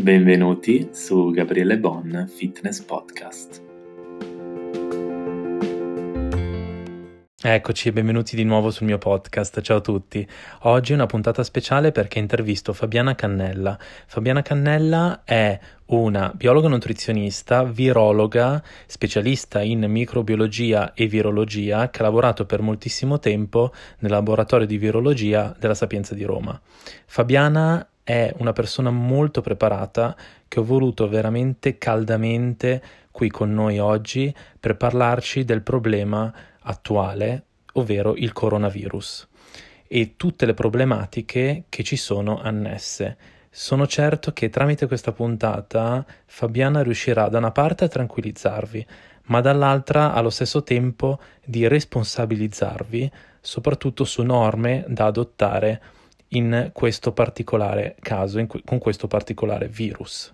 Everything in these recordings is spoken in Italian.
Benvenuti su Gabriele Bon Fitness Podcast. Eccoci e benvenuti di nuovo sul mio podcast, ciao a tutti. Oggi è una puntata speciale perché intervisto Fabiana Cannella. Fabiana Cannella è una biologa nutrizionista, virologa, specialista in microbiologia e virologia che ha lavorato per moltissimo tempo nel laboratorio di virologia della Sapienza di Roma. Fabiana è una persona molto preparata che ho voluto veramente caldamente qui con noi oggi per parlarci del problema attuale, ovvero il coronavirus, e tutte le problematiche che ci sono annesse. Sono certo che tramite questa puntata Fabiana riuscirà da una parte a tranquillizzarvi, ma dall'altra allo stesso tempo di responsabilizzarvi, soprattutto su norme da adottare in questo particolare caso, in, con questo particolare virus.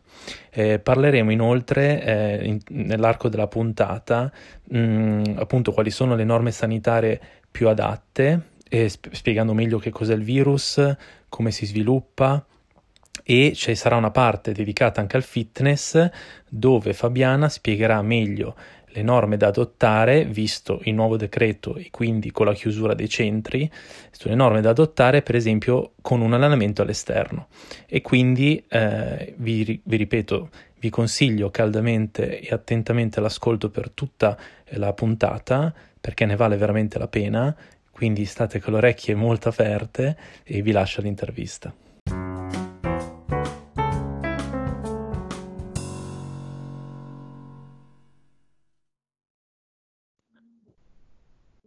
Eh, parleremo inoltre eh, in, nell'arco della puntata mh, mm, appunto quali sono le norme sanitarie più adatte, eh, sp- spiegando meglio che cos'è il virus, come si sviluppa e ci sarà una parte dedicata anche al fitness dove Fabiana spiegherà meglio le norme da adottare, visto il nuovo decreto e quindi con la chiusura dei centri, sulle norme da adottare per esempio con un allenamento all'esterno. E quindi eh, vi, vi, ripeto, vi consiglio caldamente e attentamente l'ascolto per tutta la puntata perché ne vale veramente la pena, quindi state con le orecchie molto aperte e vi lascio l'intervista.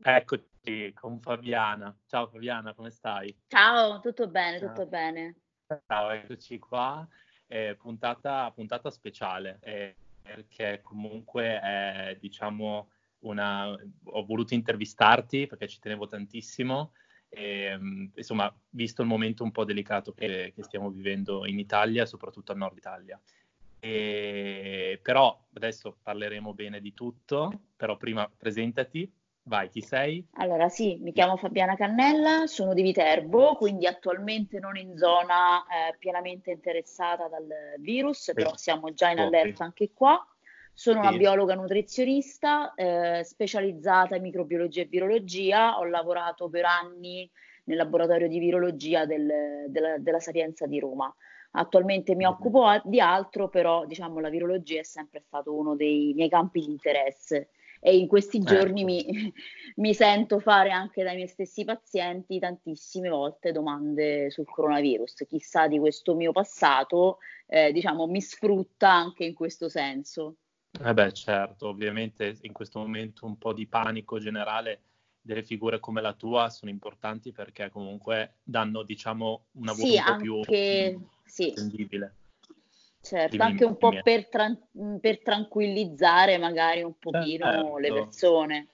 Eccoci con Fabiana. Ciao Fabiana, come stai? Ciao, tutto bene, Ciao. tutto bene. Ciao, eccoci qua. Eh, puntata, puntata, speciale eh, perché comunque è, diciamo, una... ho voluto intervistarti perché ci tenevo tantissimo. E, insomma, visto il momento un po' delicato che, che stiamo vivendo in Italia, soprattutto al nord Italia. E, però adesso parleremo bene di tutto, però prima presentati Vai, chi sei? Allora sì, mi chiamo Fabiana Cannella, sono di Viterbo, quindi attualmente non in zona eh, pienamente interessata dal virus, però siamo già in allerta anche qua. Sono una biologa nutrizionista eh, specializzata in microbiologia e virologia, ho lavorato per anni nel laboratorio di virologia del, della, della Sapienza di Roma. Attualmente mi occupo di altro, però diciamo la virologia è sempre stato uno dei miei campi di interesse e in questi giorni ecco. mi, mi, sento fare anche dai miei stessi pazienti tantissime volte domande sul coronavirus. Chissà di questo mio passato, eh, diciamo, mi sfrutta anche in questo senso. Eh beh, certo, ovviamente in questo momento un po' di panico generale delle figure come la tua sono importanti perché comunque danno, diciamo, una voce sì, un po' anche, più sì. attendibile. Certo, dimmi, anche un po' per, tran- per, tranquillizzare magari un pochino certo. le persone.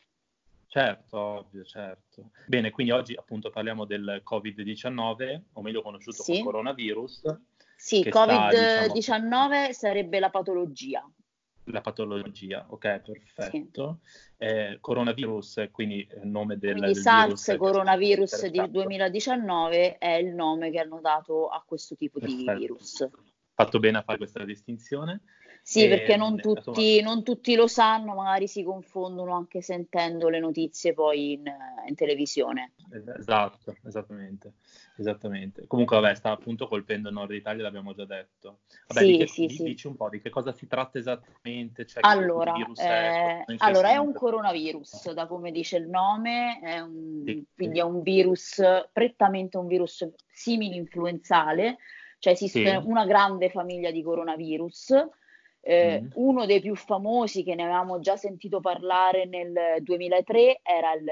Certo, ovvio, certo. Bene, quindi oggi appunto parliamo del Covid-19, o meglio conosciuto sì. come coronavirus. Sì, Covid-19 sta, diciamo... sarebbe la patologia. La patologia, ok, perfetto. Sì. Eh, coronavirus, quindi il nome del, quindi del SARS coronavirus di 2019 è il nome che hanno dato a questo tipo perfetto. di virus fatto bene a fare questa distinzione. Sì, perché non tutti, non tutti, lo sanno, magari si confondono anche sentendo le notizie poi in, in televisione. Esatto, esattamente, esattamente. Comunque, vabbè, sta appunto colpendo il nord Italia, l'abbiamo già detto. Vabbè, sì, che, sì, sì. Dici un po' di che cosa si tratta esattamente? Cioè, allora, è, eh, allora è un coronavirus, da come dice il nome, è un, quindi è un virus, prettamente un virus simile influenzale, cioè esiste sì. una grande famiglia di coronavirus. Eh, mm. Uno dei più famosi che ne avevamo già sentito parlare nel 2003 era il,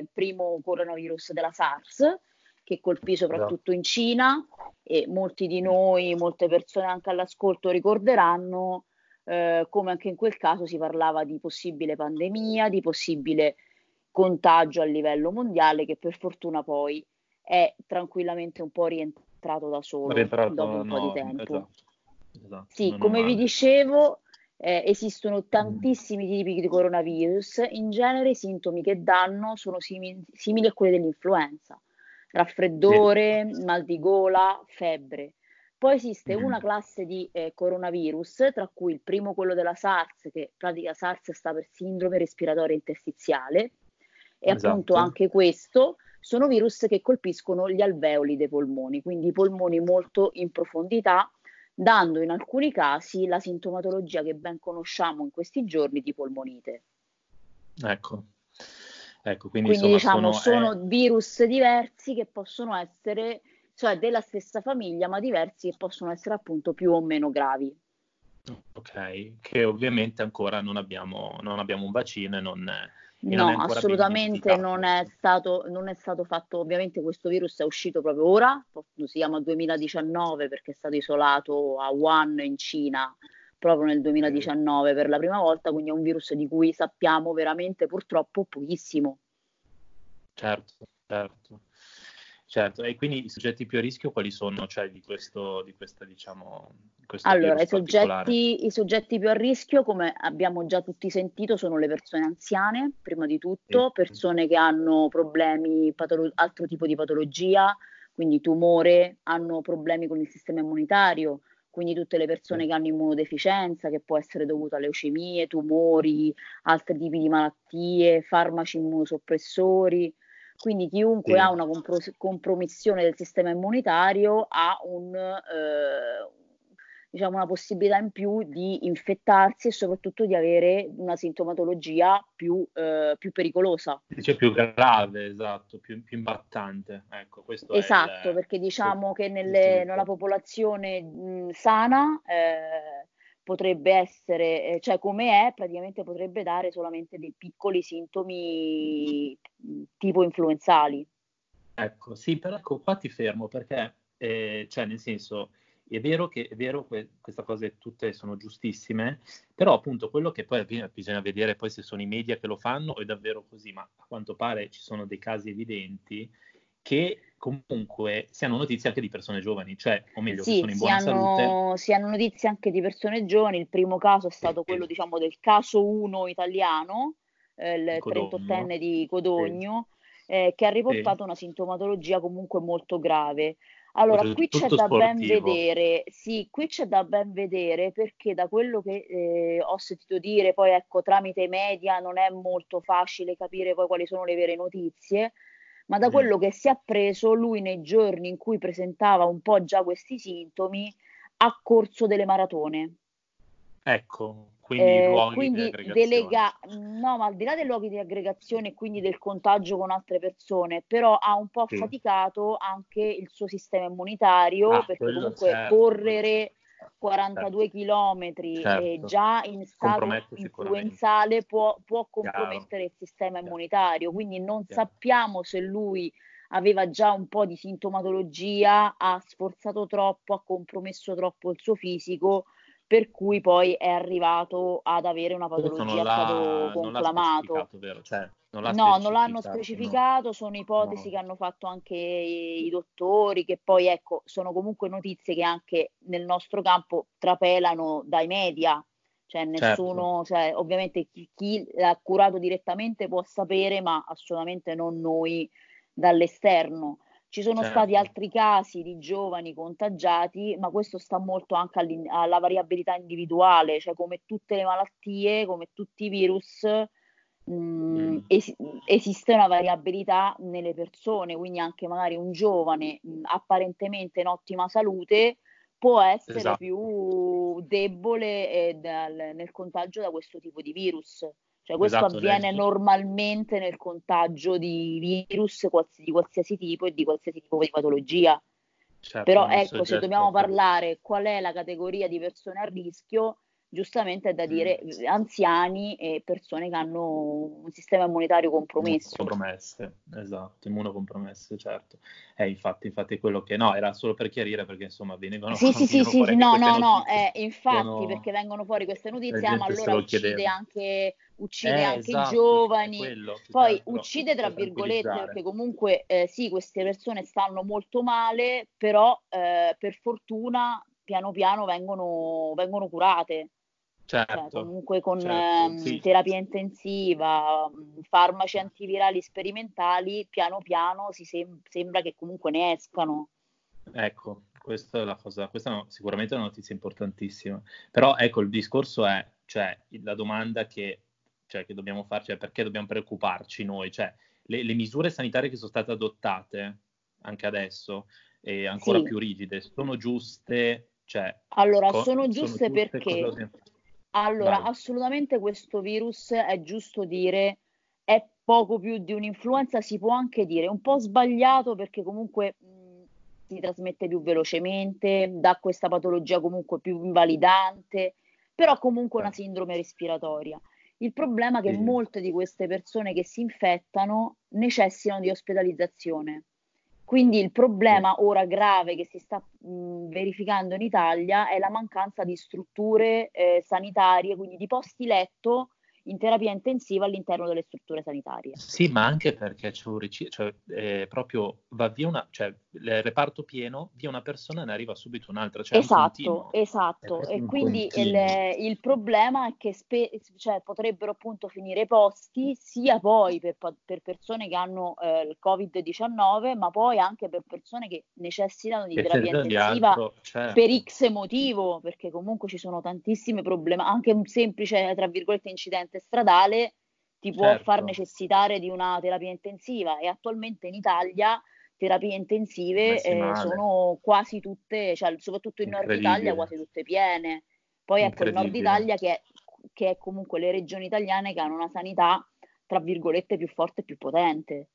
il primo coronavirus della SARS, che colpì soprattutto in Cina e molti di noi, molte persone anche all'ascolto ricorderanno eh, come anche in quel caso si parlava di possibile pandemia, di possibile contagio a livello mondiale che per fortuna poi è tranquillamente un po' rientrato da solo rientrato, dopo un no, po' di tempo. Esatto, esatto, sì, come vi dicevo, eh, esistono tantissimi mm. tipi di coronavirus, in genere i sintomi che danno sono simili, simili a quelli dell'influenza, raffreddore, sì. mal di gola, febbre. Poi esiste mm. una classe di eh, coronavirus, tra cui il primo quello della SARS, che pratica SARS sta per sindrome respiratoria interstiziale, e esatto. appunto anche questo sono virus che colpiscono gli alveoli dei polmoni, quindi i polmoni molto in profondità, dando in alcuni casi la sintomatologia che ben conosciamo in questi giorni di polmonite. Ecco, ecco quindi, quindi diciamo sono, sono virus diversi che possono essere, cioè della stessa famiglia, ma diversi che possono essere appunto più o meno gravi. Ok, che ovviamente ancora non abbiamo, non abbiamo un vaccino e non, No, assolutamente non è, stato, non è, stato, fatto, ovviamente questo virus è uscito proprio ora, si chiama 2019 perché è stato isolato a Wuhan in Cina proprio nel 2019 per la prima volta, quindi è un virus di cui sappiamo veramente purtroppo pochissimo. Certo, certo. Certo, e quindi i soggetti più a rischio quali sono, cioè di questo, di questa, diciamo, allora, i soggetti, i soggetti, più a rischio, come abbiamo già tutti sentito, sono le persone anziane, prima di tutto, persone che hanno problemi, patolo- altro tipo di patologia, quindi tumore, hanno problemi con il sistema immunitario, quindi tutte le persone che hanno immunodeficienza, che può essere dovuta a leucemie, tumori, altri tipi di malattie, farmaci immunosoppressori, quindi chiunque sì. ha una compro- compromissione del sistema immunitario ha un, eh, diciamo una possibilità in più di infettarsi e soprattutto di avere una sintomatologia più, eh, più pericolosa. Dice più grave, esatto, più, più imbattante. Ecco, esatto, il, perché diciamo che nelle, nella popolazione mh, sana eh, potrebbe essere, eh, cioè come è, praticamente potrebbe dare solamente dei piccoli sintomi tipo influenzali. Ecco, sì, però ecco, qua ti fermo perché, eh, cioè nel senso, è vero che è vero que- queste cose tutte sono giustissime, però appunto quello che poi bisogna vedere poi se sono i media che lo fanno o è davvero così, ma a quanto pare ci sono dei casi evidenti che comunque si hanno notizie anche di persone giovani, cioè, o meglio, sì, che sono in buona hanno, salute. Si hanno notizie anche di persone giovani, il primo caso è stato quello, diciamo, del caso 1 italiano, eh, il 38enne di Codogno, eh, che ha riportato una sintomatologia comunque molto grave. Allora, qui c'è da sportivo. ben vedere, sì, qui c'è da ben vedere perché da quello che eh, ho sentito dire, poi ecco, tramite i media non è molto facile capire poi quali sono le vere notizie, ma da quello che si è appreso, lui nei giorni in cui presentava un po' già questi sintomi, ha corso delle maratone. Ecco, quindi eh, luoghi quindi. Delega... No, ma al di là dei luoghi di aggregazione e quindi del contagio con altre persone, però ha un po' sì. faticato anche il suo sistema immunitario, ah, perché comunque certo. correre 42 km certo. e già in stato influenzale può, può compromettere Chiaro. il sistema immunitario, quindi non Chiaro. sappiamo se lui aveva già un po' di sintomatologia, ha sforzato troppo, ha compromesso troppo il suo fisico, per cui poi è arrivato ad avere una patologia, è stato conclamato. vero? Cioè, non no, non l'hanno specificato, no. sono ipotesi no. che hanno fatto anche i dottori, che poi ecco, sono comunque notizie che anche nel nostro campo trapelano dai media, cioè nessuno, certo. cioè, ovviamente chi, chi l'ha curato direttamente può sapere, ma assolutamente non noi dall'esterno. Ci sono certo. stati altri casi di giovani contagiati, ma questo sta molto anche alla variabilità individuale, cioè come tutte le malattie, come tutti i virus, mh, es- esiste una variabilità nelle persone, quindi anche magari un giovane mh, apparentemente in ottima salute può essere esatto. più debole eh, dal, nel contagio da questo tipo di virus. Cioè questo esatto, avviene esatto. normalmente nel contagio di virus di qualsiasi tipo e di qualsiasi tipo di patologia. Certo, Però ecco, soggetto. se dobbiamo parlare qual è la categoria di persone a rischio, giustamente è da dire mm. anziani e persone che hanno un sistema immunitario compromesso. Compromesse, esatto, immunocompromesse, certo. Eh, infatti, infatti quello che no, era solo per chiarire perché insomma venivano Sì, sì, sì, sì, no, no, no, eh, infatti sono... perché vengono fuori queste notizie, ah, ma allora uccide anche, uccide eh, anche esatto, i giovani, quello, poi uccide tra virgolette perché comunque eh, sì, queste persone stanno molto male, però eh, per fortuna piano piano vengono, vengono curate. Cioè, certo, cioè, comunque con certo, ehm, sì. terapia intensiva, farmaci antivirali sperimentali, piano piano si sem- sembra che comunque ne escano. Ecco, questa è la cosa, questa è sicuramente una notizia importantissima. Però ecco, il discorso è, cioè, la domanda che, cioè, che dobbiamo farci è perché dobbiamo preoccuparci noi? Cioè, le, le misure sanitarie che sono state adottate anche adesso e ancora sì. più rigide sono giuste? Cioè, allora, co- sono giuste, sono giuste perché... Allora, Vai. assolutamente questo virus è giusto dire è poco più di un'influenza, si può anche dire un po' sbagliato perché comunque mh, si trasmette più velocemente, dà questa patologia comunque più invalidante, però comunque una sindrome respiratoria. Il problema è che sì. molte di queste persone che si infettano necessitano di ospedalizzazione. Quindi il problema ora grave che si sta mh, verificando in Italia è la mancanza di strutture eh, sanitarie, quindi di posti letto in terapia intensiva all'interno delle strutture sanitarie. Sì, ma anche perché c'è un ric- cioè, eh, proprio va via una, cioè il reparto pieno, via una persona e ne arriva subito un'altra. Cioè esatto, esatto. E quindi il, il, problema è che spe- cioè, potrebbero appunto finire posti sia poi per, per persone che hanno eh, il Covid-19, ma poi anche per persone che necessitano di che terapia intensiva altro, certo. per X motivo, perché comunque ci sono tantissimi problemi, anche un semplice, tra virgolette, incidente incidente stradale ti può certo. far necessitare di una terapia intensiva e attualmente in Italia terapie intensive eh, sono quasi tutte, cioè, soprattutto in Nord Italia, quasi tutte piene. Poi ecco il Nord Italia che è, che è comunque le regioni italiane che hanno una sanità, tra virgolette, più forte e più potente.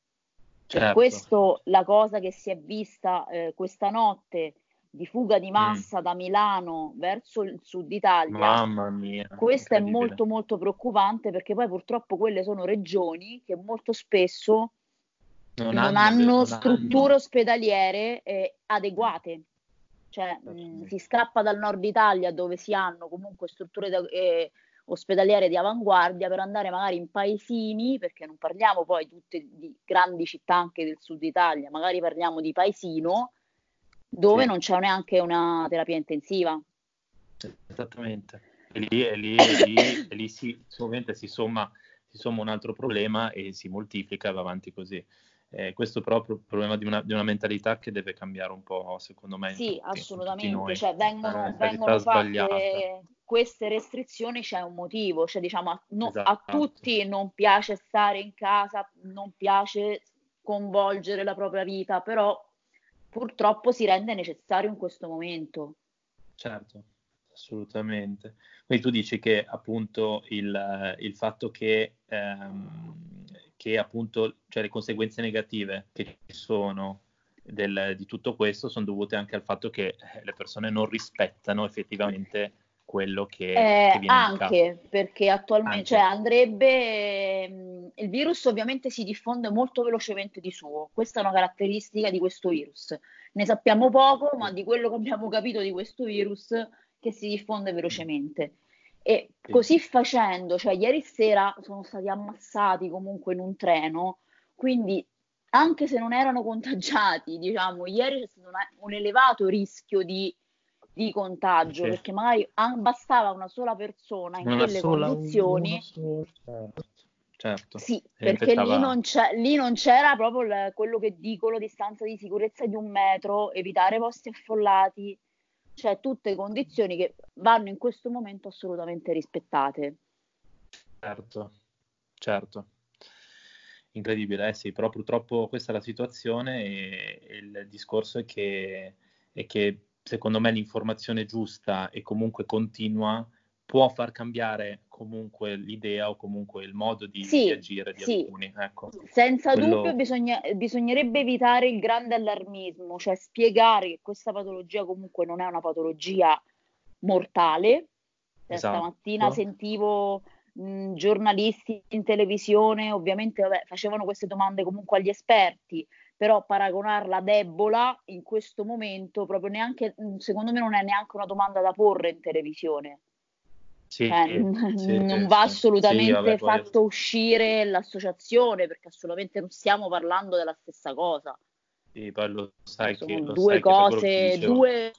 Certo. Per questo la cosa che si è vista eh, questa notte di fuga di mm. massa mm. da Milano verso il sud Italia. Mamma mia. Questo è molto molto preoccupante perché poi purtroppo quelle sono regioni che molto spesso non, non hanno, hanno, strutture ospedaliere eh, adeguate. Cioè mh, mm, si scappa dal nord Italia dove si hanno comunque strutture da, eh, ospedaliere di avanguardia per andare magari in paesini, perché non parliamo poi tutte di grandi città anche del sud Italia, magari parliamo di paesino dove sì. non c'è neanche una terapia intensiva. Esattamente. E lì, e lì, e lì, e lì si, si somma, si somma, un altro problema e si moltiplica e va avanti così. Eh, questo è proprio il problema di una, di una, mentalità che deve cambiare un po', secondo me. Sì, tutti, assolutamente. Cioè, vengono, vengono fatte queste restrizioni, c'è un motivo. Cioè, diciamo, a, no, esatto. a tutti non piace stare in casa, non piace coinvolgere la propria vita, però purtroppo si rende necessario in questo momento. Certo, assolutamente. Quindi tu dici che appunto il, il fatto che, ehm, che appunto cioè le conseguenze negative che ci sono del, di tutto questo sono dovute anche al fatto che le persone non rispettano effettivamente quello che, eh, che viene Anche perché attualmente anche. Cioè, andrebbe, mh, il virus ovviamente si diffonde molto velocemente di suo, questa è una caratteristica di questo virus. Ne sappiamo poco, ma di quello che abbiamo capito di questo virus che si diffonde velocemente. E così facendo, cioè ieri sera sono stati ammassati comunque in un treno, quindi anche se non erano contagiati, diciamo, ieri c'è stato una, un elevato rischio di di contagio, sì. perché magari bastava una sola persona in una quelle sola, condizioni. Sola, certo. Sì, perché lì non, lì non, c'era proprio l- quello che dicono distanza di sicurezza di un metro, evitare posti affollati, cioè tutte condizioni che vanno in questo momento assolutamente rispettate. Certo, certo. Incredibile, eh sì, però purtroppo questa è la situazione e, e il discorso è che, è che secondo me l'informazione giusta e comunque continua può far cambiare comunque l'idea o comunque il modo di, sì, di agire di sì. alcuni. Ecco. Senza Quello... dubbio bisogna, bisognerebbe evitare il grande allarmismo, cioè spiegare che questa patologia comunque non è una patologia mortale. Cioè, esatto. Stamattina sentivo mh, giornalisti in televisione, ovviamente vabbè, facevano queste domande comunque agli esperti, però paragonarla ad Ebola in questo momento proprio neanche, secondo me non è neanche una domanda da porre in televisione. Sì, cioè, sì, non sì, va assolutamente vabbè, fatto poi... uscire l'associazione perché assolutamente non stiamo parlando della stessa cosa. Sì, poi lo sai Sono che, lo due sai cose, due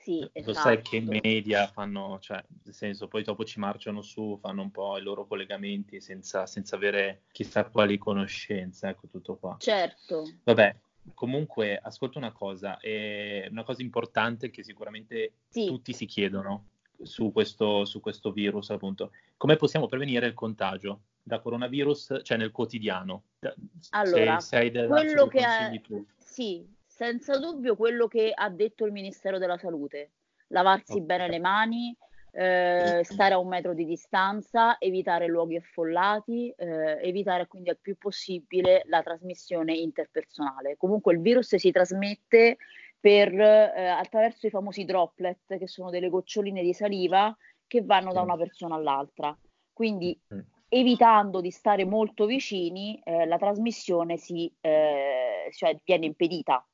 sì, lo esatto. sai che i media fanno, cioè, nel senso, poi dopo ci marciano su, fanno un po' i loro collegamenti senza, senza avere chissà quali conoscenze, ecco tutto qua. Certo. Vabbè, comunque, ascolta una cosa, è una cosa importante che sicuramente sì. tutti si chiedono su questo, su questo virus, appunto. Come possiamo prevenire il contagio da coronavirus, cioè nel quotidiano? Allora, se, se quello che è... Sì, senza dubbio quello che ha detto il Ministero della Salute. Lavarsi okay. bene le mani, eh, stare a un metro di distanza, evitare luoghi affollati, eh, evitare quindi al più possibile la trasmissione interpersonale. Comunque il virus si trasmette per, eh, attraverso i famosi droplet, che sono delle goccioline di saliva che vanno da una persona all'altra. Quindi mm. evitando di stare molto vicini, eh, la trasmissione si, eh, cioè, viene impedita.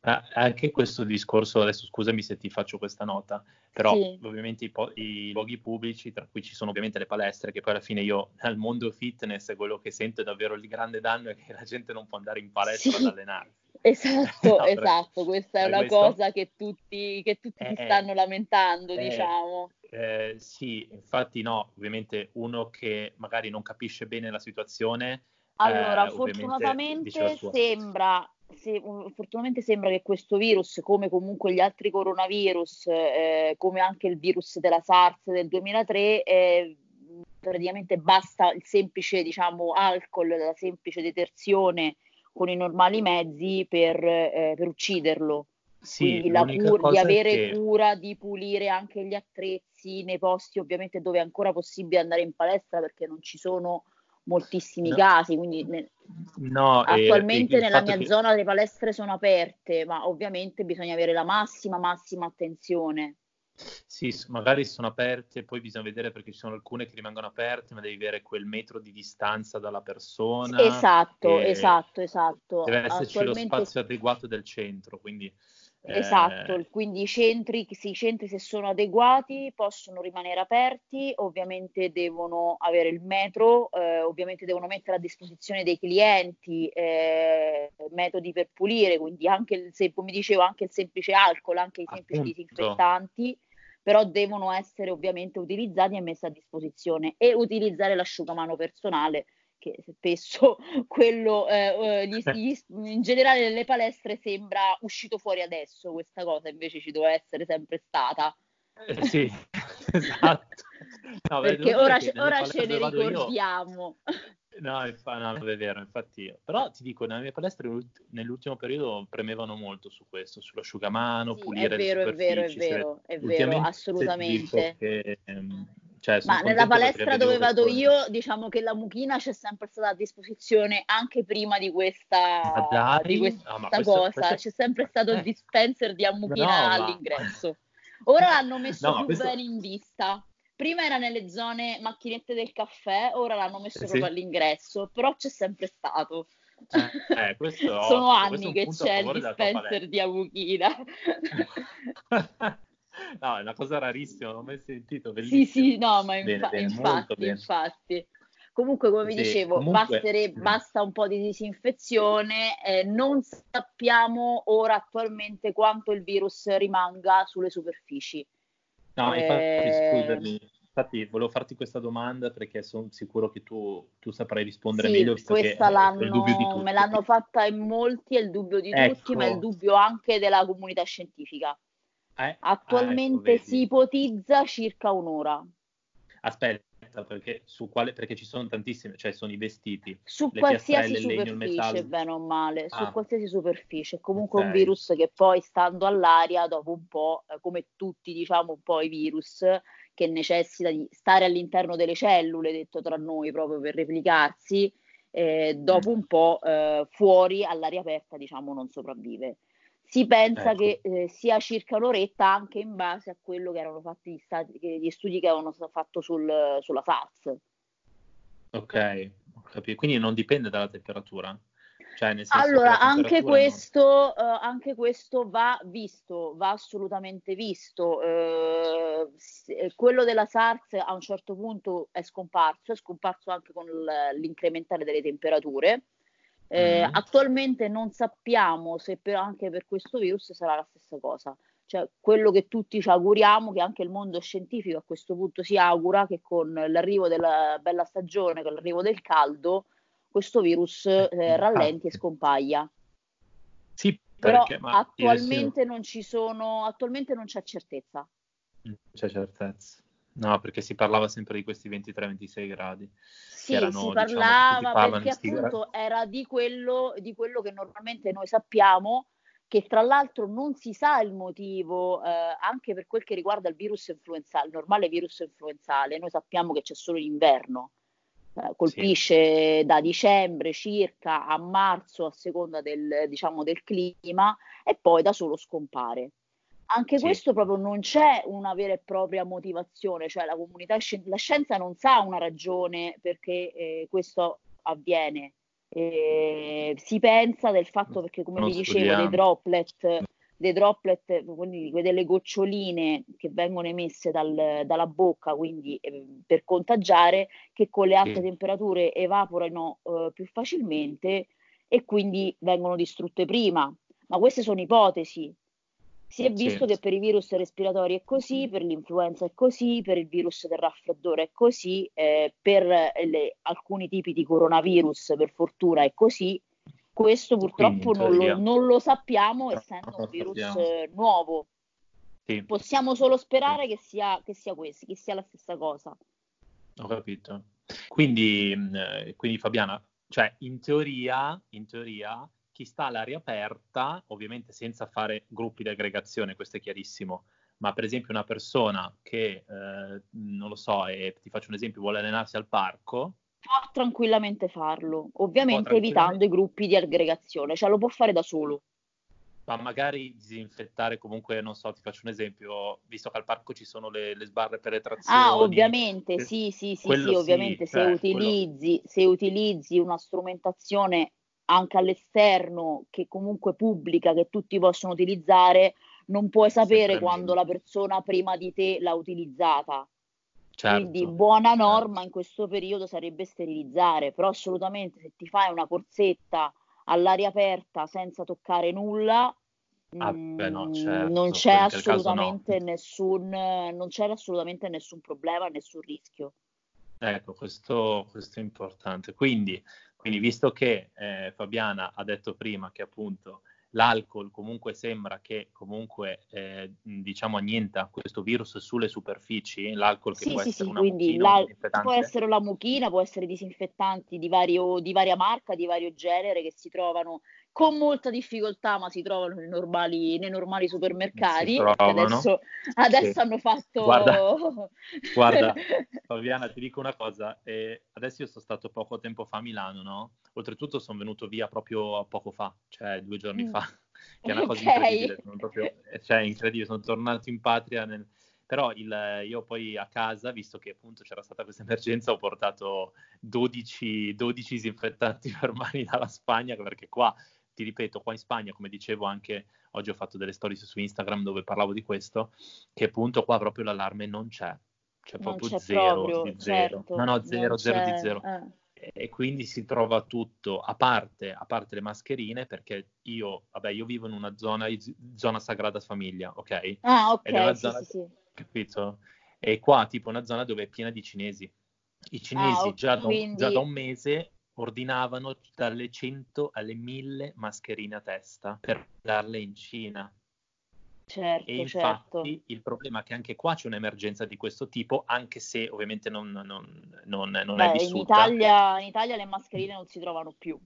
Ah, anche questo discorso, adesso scusami se ti faccio questa nota, però sì. ovviamente i, po- i, luoghi pubblici, tra cui ci sono ovviamente le palestre, che poi alla fine io al mondo fitness quello che sento è davvero il grande danno è che la gente non può andare in palestra sì. ad allenarsi. Esatto, no, esatto, questa è una questo... cosa che tutti, che tutti eh, si stanno lamentando, eh, diciamo. Eh, sì, infatti no, ovviamente uno che magari non capisce bene la situazione. Allora, eh, fortunatamente sembra se, fortunatamente sembra che questo virus, come comunque gli altri coronavirus, eh, come anche il virus della SARS del 2003, eh, praticamente basta il semplice diciamo, alcol, la semplice detersione con i normali mezzi per, eh, per ucciderlo. Sì, Quindi la cura, di avere che... cura, di pulire anche gli attrezzi nei posti ovviamente dove è ancora possibile andare in palestra perché non ci sono moltissimi no. casi, quindi ne... no, attualmente e, nella mia che... zona le palestre sono aperte, ma ovviamente bisogna avere la massima, massima attenzione. Sì, magari sono aperte, poi bisogna vedere perché ci sono alcune che rimangono aperte, ma devi avere quel metro di distanza dalla persona. Esatto, esatto, esatto. Deve esserci lo spazio adeguato del centro, quindi Esatto, eh... quindi i centri, i centri se sono adeguati possono rimanere aperti, ovviamente devono avere il metro, eh, ovviamente devono mettere a disposizione dei clienti eh, metodi per pulire, quindi anche il, se, come dicevo anche il semplice alcol, anche i semplici Appunto. disinfettanti, però devono essere ovviamente utilizzati e messi a disposizione e utilizzare l'asciugamano personale che spesso quello eh, eh gli, gli, in generale nelle palestre sembra uscito fuori adesso questa cosa, invece ci doveva essere sempre stata. Eh, sì, esatto. No, Perché ora, ce, ora ce ne ricordiamo. No, no, è vero, infatti. Però ti dico, nelle mie palestre nell'ultimo periodo premevano molto su questo, sull'asciugamano, sì, pulire è vero, le superfici. È vero, è vero, è vero, assolutamente. Che, ehm, cioè, Ma nella palestra dove vado io, diciamo che la mucchina c'è sempre stata a disposizione anche prima di questa, di questa no, cosa. Questo... C'è sempre stato il dispenser di ammuchina no, all'ingresso. Ora l'hanno messo no, più questo... bene in vista. Prima era nelle zone macchinette del caffè, ora l'hanno messo sì. proprio all'ingresso, però c'è sempre stato. Eh, eh, Sono anni che c'è il dispenser di ammuchina. No, è una cosa rarissima, non ho mai sentito. Bellissimo. Sì, sì, no, ma infa- bene, bene, infatti, infatti. Comunque, come vi sì, dicevo, comunque... Bastere, mm. basta un po' di disinfezione. Eh, non sappiamo ora attualmente quanto il virus rimanga sulle superfici. No, eh... infatti, scusami, infatti volevo farti questa domanda perché sono sicuro che tu, tu saprai rispondere sì, meglio. Questa l'hanno, me l'hanno fatta in molti, è il dubbio di ecco. tutti, ma è il dubbio anche della comunità scientifica. Eh? Attualmente ah, ecco, si ipotizza circa un'ora. Aspetta, perché, su quale, perché ci sono tantissime, cioè sono i vestiti. Su qualsiasi superficie, bene o male, ah. su qualsiasi superficie. È comunque okay. un virus che poi, stando all'aria, dopo un po', eh, come tutti diciamo un po' i virus, che necessita di stare all'interno delle cellule, detto tra noi, proprio per replicarsi, eh, dopo mm. un po' eh, fuori all'aria aperta, diciamo, non sopravvive si pensa ecco. che eh, sia circa un'oretta anche in base a quello che erano fatti gli, stati, gli studi che avevano fatto sul, sulla SARS. Ok, quindi non dipende dalla temperatura? Cioè, allora, anche questo, no. uh, anche questo, va visto, va assolutamente visto. Uh, quello della SARS a un certo punto è scomparso, è scomparso anche con l'incrementare delle temperature eh, mm. Attualmente non sappiamo se per, anche per questo virus sarà la stessa cosa. Cioè, quello che tutti ci auguriamo, che anche il mondo scientifico a questo punto si augura, che con l'arrivo della bella stagione, con l'arrivo del caldo, questo virus eh, rallenti e scompaia. Però Perché, attualmente non ci sono, attualmente non c'è certezza. Non c'è certezza. No, perché si parlava sempre di questi 23-26 gradi. Sì, erano, si diciamo, parlava diciamo, perché appunto gradi. era di quello, di quello che normalmente noi sappiamo, che tra l'altro non si sa il motivo, eh, anche per quel che riguarda il virus influenzale, il normale virus influenzale, noi sappiamo che c'è solo l'inverno, eh, colpisce sì. da dicembre circa a marzo a seconda del, diciamo, del clima e poi da solo scompare. Anche sì. questo proprio non c'è una vera e propria motivazione, cioè la comunità, la scienza non sa una ragione perché eh, questo avviene. Eh, si pensa del fatto perché, come non vi dicevo, dei droplet, dei droplet, quindi delle goccioline che vengono emesse dal, dalla bocca, quindi eh, per contagiare, che con le alte sì. temperature evaporano eh, più facilmente e quindi vengono distrutte prima. Ma queste sono ipotesi, si è visto sì. che per i virus respiratori è così, per l'influenza è così, per il virus del raffreddore è così, eh, per le, alcuni tipi di coronavirus per fortuna è così. Questo purtroppo non lo, non lo, sappiamo essendo un virus eh, nuovo. Sì. Possiamo solo sperare sì. che, sia, che sia questo, che sia la stessa cosa. Ho capito. Quindi, mm, quindi Fabiana, cioè in teoria, in teoria chi sta all'aria aperta, ovviamente senza fare gruppi di aggregazione, questo è chiarissimo, ma per esempio una persona che, eh, non lo so, e ti faccio un esempio, vuole allenarsi al parco, può tranquillamente farlo, ovviamente tranquillamente... evitando i gruppi di aggregazione, cioè lo può fare da solo. Ma magari disinfettare comunque, non so, ti faccio un esempio, visto che al parco ci sono le, le sbarre per le trazioni. Ah, ovviamente, sì, sì, sì, sì, ovviamente sì, se, cioè, utilizzi, quello... se utilizzi una strumentazione anche all'esterno, che comunque pubblica, che tutti possono utilizzare, non puoi sapere quando la persona prima di te l'ha utilizzata. Certo, Quindi buona certo. norma certo. in questo periodo sarebbe sterilizzare, però assolutamente se ti fai una corsetta all'aria aperta senza toccare nulla, ah, beh, no, mm, certo, non, c'è assolutamente no. nessun, non c'è assolutamente nessun problema, nessun rischio. Ecco, questo, questo è importante. Quindi quindi visto che eh, Fabiana ha detto prima che appunto l'alcol comunque sembra che comunque eh, diciamo annienta questo virus sulle superfici, l'alcol che sì, può sì, essere sì, una quindi la, può essere la mucchina, può essere disinfettanti di, vario, di varia marca, di vario genere che si trovano con molta difficoltà, ma si trovano nei normali, nei normali supermercati. Adesso, adesso sì. hanno fatto. Guarda, guarda, Fabiana, ti dico una cosa. Eh, adesso io sono stato poco tempo fa a Milano, no? Oltretutto sono venuto via proprio poco fa, cioè due giorni mm. fa, che è una cosa okay. incredibile. Sono proprio, eh, cioè, incredibile. Sono tornato in patria nel, però il, io poi a casa, visto che appunto c'era stata questa emergenza, ho portato 12, 12 disinfettanti per mani dalla Spagna, perché qua ti ripeto, qua in Spagna, come dicevo anche oggi ho fatto delle stories su Instagram dove parlavo di questo, che appunto qua proprio l'allarme non c'è, c'è proprio c'è zero proprio, di zero. Certo, no, no, zero, zero di zero. Eh. E quindi si trova tutto, a parte, a parte, le mascherine, perché io, vabbè, io vivo in una zona, zona Sagrada Famiglia, ok? Ah, ok, Ed sì, zona, sì, sì. capito? E qua tipo una zona dove è piena di cinesi. I cinesi ah, già, da, quindi... già da un mese ordinavano dalle 100 alle 1000 mascherine a testa per darle in Cina. Certo, e infatti certo. il problema è che anche qua c'è un'emergenza di questo tipo, anche se ovviamente non, non, non, non Beh, è vissuta. In Italia, in Italia le mascherine non si trovano più.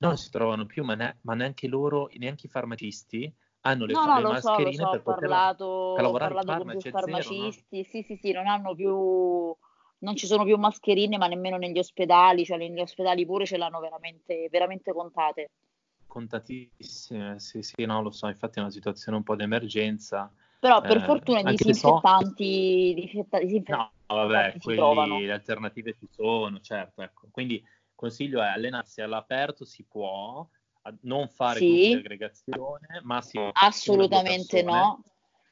No, non si trovano più, ma, ne- ma neanche loro, neanche i farmacisti hanno le, no, no, le mascherine so, so, per, poter, parlato, per lavorare ho parlato con più farmacisti, zero, no? sì, sì, sì, non hanno più non ci sono più mascherine, ma nemmeno negli ospedali, cioè negli ospedali pure ce l'hanno veramente, veramente contate. Contatissime, sì, sì, no, lo so, infatti è una situazione un po' di emergenza. Però per eh, fortuna i disinfettanti, so... disinfettanti no, vabbè, quelli, le alternative ci sono, certo, ecco. Quindi consiglio è allenarsi all'aperto, si può, non fare sì. di aggregazione, ma si assolutamente no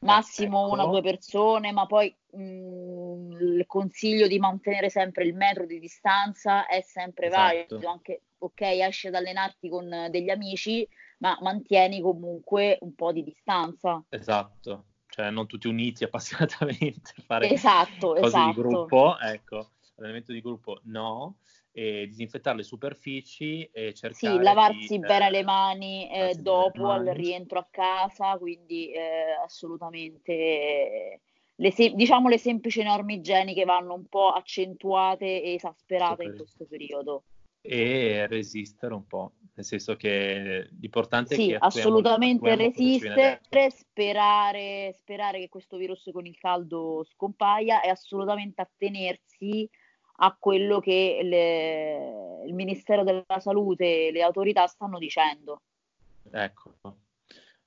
massimo ecco. una o due persone, ma poi mh, mm, il consiglio di mantenere sempre il metro di distanza è sempre esatto. valido, anche ok, esci ad allenarti con degli amici, ma mantieni comunque un po' di distanza. Esatto, cioè non tutti uniti appassionatamente a fare esatto, cose esatto. di gruppo, ecco, allenamento di gruppo no. E disinfettare le superfici e cercare sì, lavarsi di, bene eh, le mani eh, dopo al rientro a casa, quindi eh, assolutamente le se- diciamo le semplici norme igieniche vanno un po' accentuate e esasperate Super. in questo periodo. E resistere un po', nel senso che l'importante sì, è che assolutamente resistere, sperare, sperare che questo virus con il caldo scompaia e assolutamente attenersi a quello che le, il Ministero della Salute e le autorità stanno dicendo. Ecco,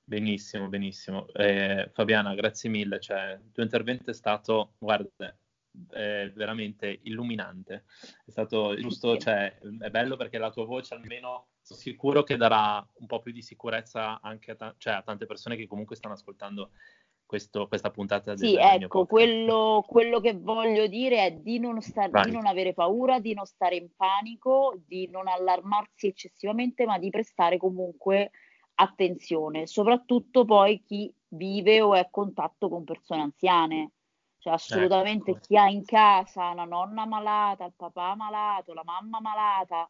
benissimo, benissimo. Eh, Fabiana, grazie mille. Cioè, il tuo intervento è stato, guarda, è veramente illuminante. È stato giusto, cioè, è bello perché la tua voce almeno sono sicuro che darà un po' più di sicurezza anche a, ta- cioè, a tante persone che comunque stanno ascoltando questo, questa puntata del, sì, ecco, quello, quello, che voglio dire è di non, star, di non avere paura, di non stare in panico, di non allarmarsi eccessivamente, ma di prestare comunque attenzione, soprattutto poi chi vive o è a contatto con persone anziane. Cioè, assolutamente ecco. chi ha in casa una nonna malata, il papà malato, la mamma malata,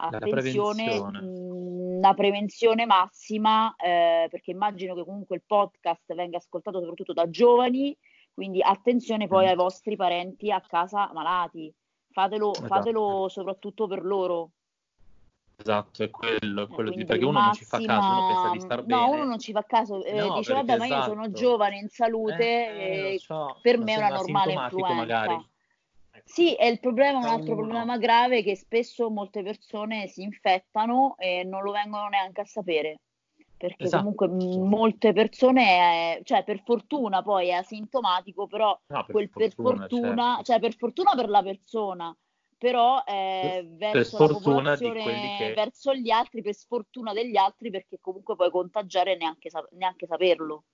attenzione, prevenzione, la prevenzione massima, eh, perché immagino che comunque il podcast venga ascoltato soprattutto da giovani, quindi attenzione poi mm. ai vostri parenti a casa malati, fatelo, esatto. fatelo soprattutto per loro. Esatto, è quello, è quello di, perché uno massima... non ci fa caso, uno pensa di star bene. No, uno non ci fa caso, eh, no, dice vabbè esatto. ma io sono esatto. giovane in salute, eh, eh, so, per me è una normale influenza. Magari sì, è il problema, un altro problema grave che spesso molte persone si infettano e non lo vengono neanche a sapere. Perché esatto. comunque molte persone, cioè per fortuna poi è asintomatico, però no, per, quel, per fortuna, fortuna certo. cioè per fortuna per la persona, però eh, verso per che... verso gli altri, per sfortuna degli altri, perché comunque puoi contagiare neanche, neanche saperlo.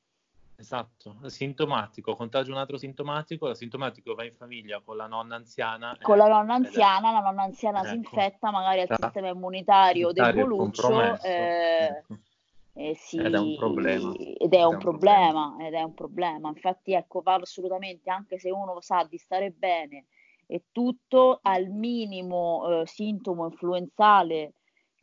Esatto, sintomatico, contagio un altro sintomatico, il sintomatico va in famiglia con la nonna anziana. Con la nonna anziana, la nonna anziana ecco. si infetta, magari al sistema immunitario deboluccio. Eh, ecco. eh, sì, ed è un problema. Ed è, un, un problema, problema, ed è un problema. Infatti, ecco, va assolutamente, anche se uno sa di stare bene e tutto, al minimo eh, sintomo influenzale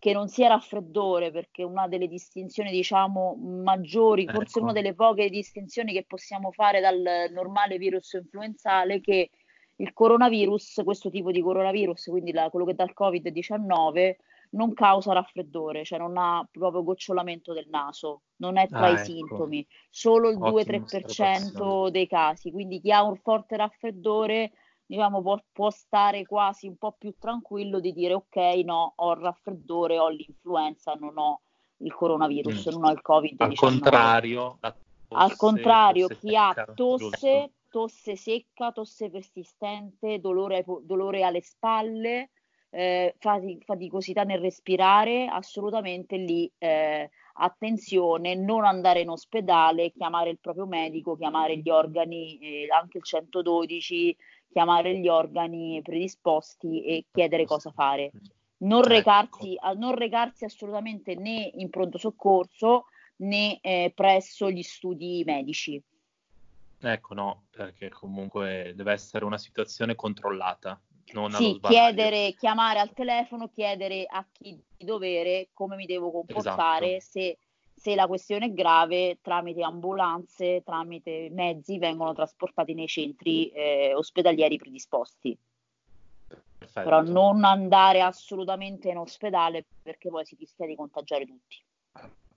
che non sia raffreddore, perché una delle distinzioni, diciamo, maggiori, ecco. forse una delle poche distinzioni che possiamo fare dal normale virus influenzale, che il coronavirus, questo tipo di coronavirus, quindi la, quello che dà il Covid-19, non causa raffreddore, cioè non ha proprio gocciolamento del naso, non è tra ah, i ecco. sintomi, solo il 2-3% dei casi, quindi chi ha un forte raffreddore diciamo, può, può, stare quasi un po' più tranquillo di dire ok, no, ho il raffreddore, ho l'influenza, non ho il coronavirus, mm. non ho il Covid. Al contrario, tosse, al contrario chi secca, ha tosse, giusto. tosse secca, tosse persistente, dolore, dolore alle spalle, eh, faticosità nel respirare, assolutamente lì eh, attenzione, non andare in ospedale, chiamare il proprio medico, chiamare gli organi, eh, anche il 112, chiamare gli organi predisposti e chiedere cosa fare. Non ecco. recarsi, non recarsi assolutamente né in pronto soccorso né eh, presso gli studi medici. Ecco, no, perché comunque deve essere una situazione controllata. Non sì, chiedere, chiamare al telefono, chiedere a chi di dovere come mi devo comportare, esatto. se se la questione è grave, tramite ambulanze, tramite mezzi, vengono trasportati nei centri eh, ospedalieri predisposti. Perfetto. Però non andare assolutamente in ospedale perché poi si rischia di contagiare tutti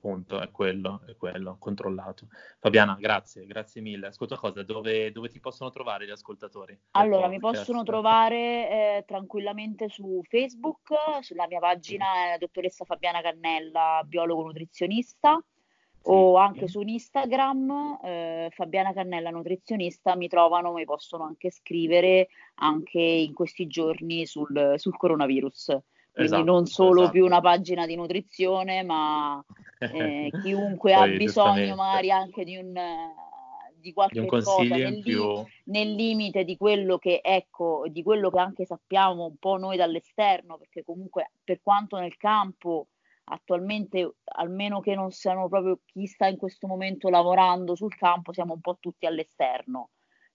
appunto, è quello, è quello, controllato. Fabiana, grazie, grazie mille. Ascolta cosa, dove, dove ti possono trovare gli ascoltatori? Allora, mi possono trovare eh, tranquillamente su Facebook, sulla mia pagina è dottoressa Fabiana Cannella, biologo nutrizionista, sì. o anche su Instagram, eh, Fabiana Cannella nutrizionista, mi trovano, mi possono anche scrivere anche in questi giorni sul, sul coronavirus quindi esatto, non solo esatto. più una pagina di nutrizione, ma eh, chiunque ha bisogno magari anche di un, di qualche di cosa nel, più... nel, limite di quello che ecco, di quello che anche sappiamo un po' noi dall'esterno, perché comunque per quanto nel campo attualmente, almeno che non siano proprio chi sta in questo momento lavorando sul campo, siamo un po' tutti all'esterno.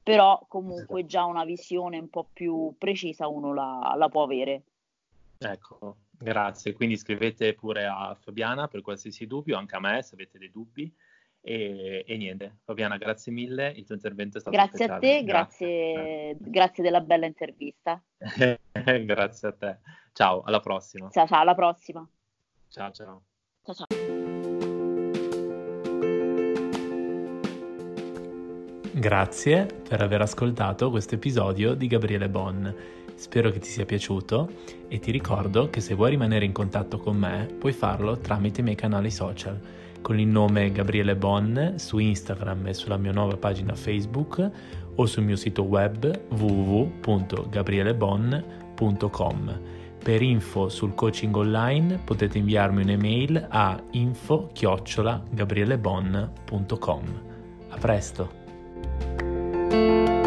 Però comunque esatto. già una visione un po' più precisa uno la, la può avere. Ecco, grazie. Quindi scrivete pure a Fabiana per qualsiasi dubbio, anche a me se avete dei dubbi. E, e, niente, Fabiana, grazie mille, il tuo intervento è stato Grazie speciale. a te, grazie, grazie, grazie della bella intervista. grazie a te. Ciao, alla prossima. Ciao, ciao, alla prossima. Ciao, ciao. Ciao, ciao. Grazie per aver ascoltato questo episodio di Gabriele Bon. Spero che ti sia piaciuto e ti ricordo che se vuoi rimanere in contatto con me puoi farlo tramite i miei canali social con il nome Gabriele Bon su Instagram e sulla mia nuova pagina Facebook o sul mio sito web www.gabrielebon.com. Per info sul coaching online potete inviarmi un'email a info-gabrielebon.com. A presto!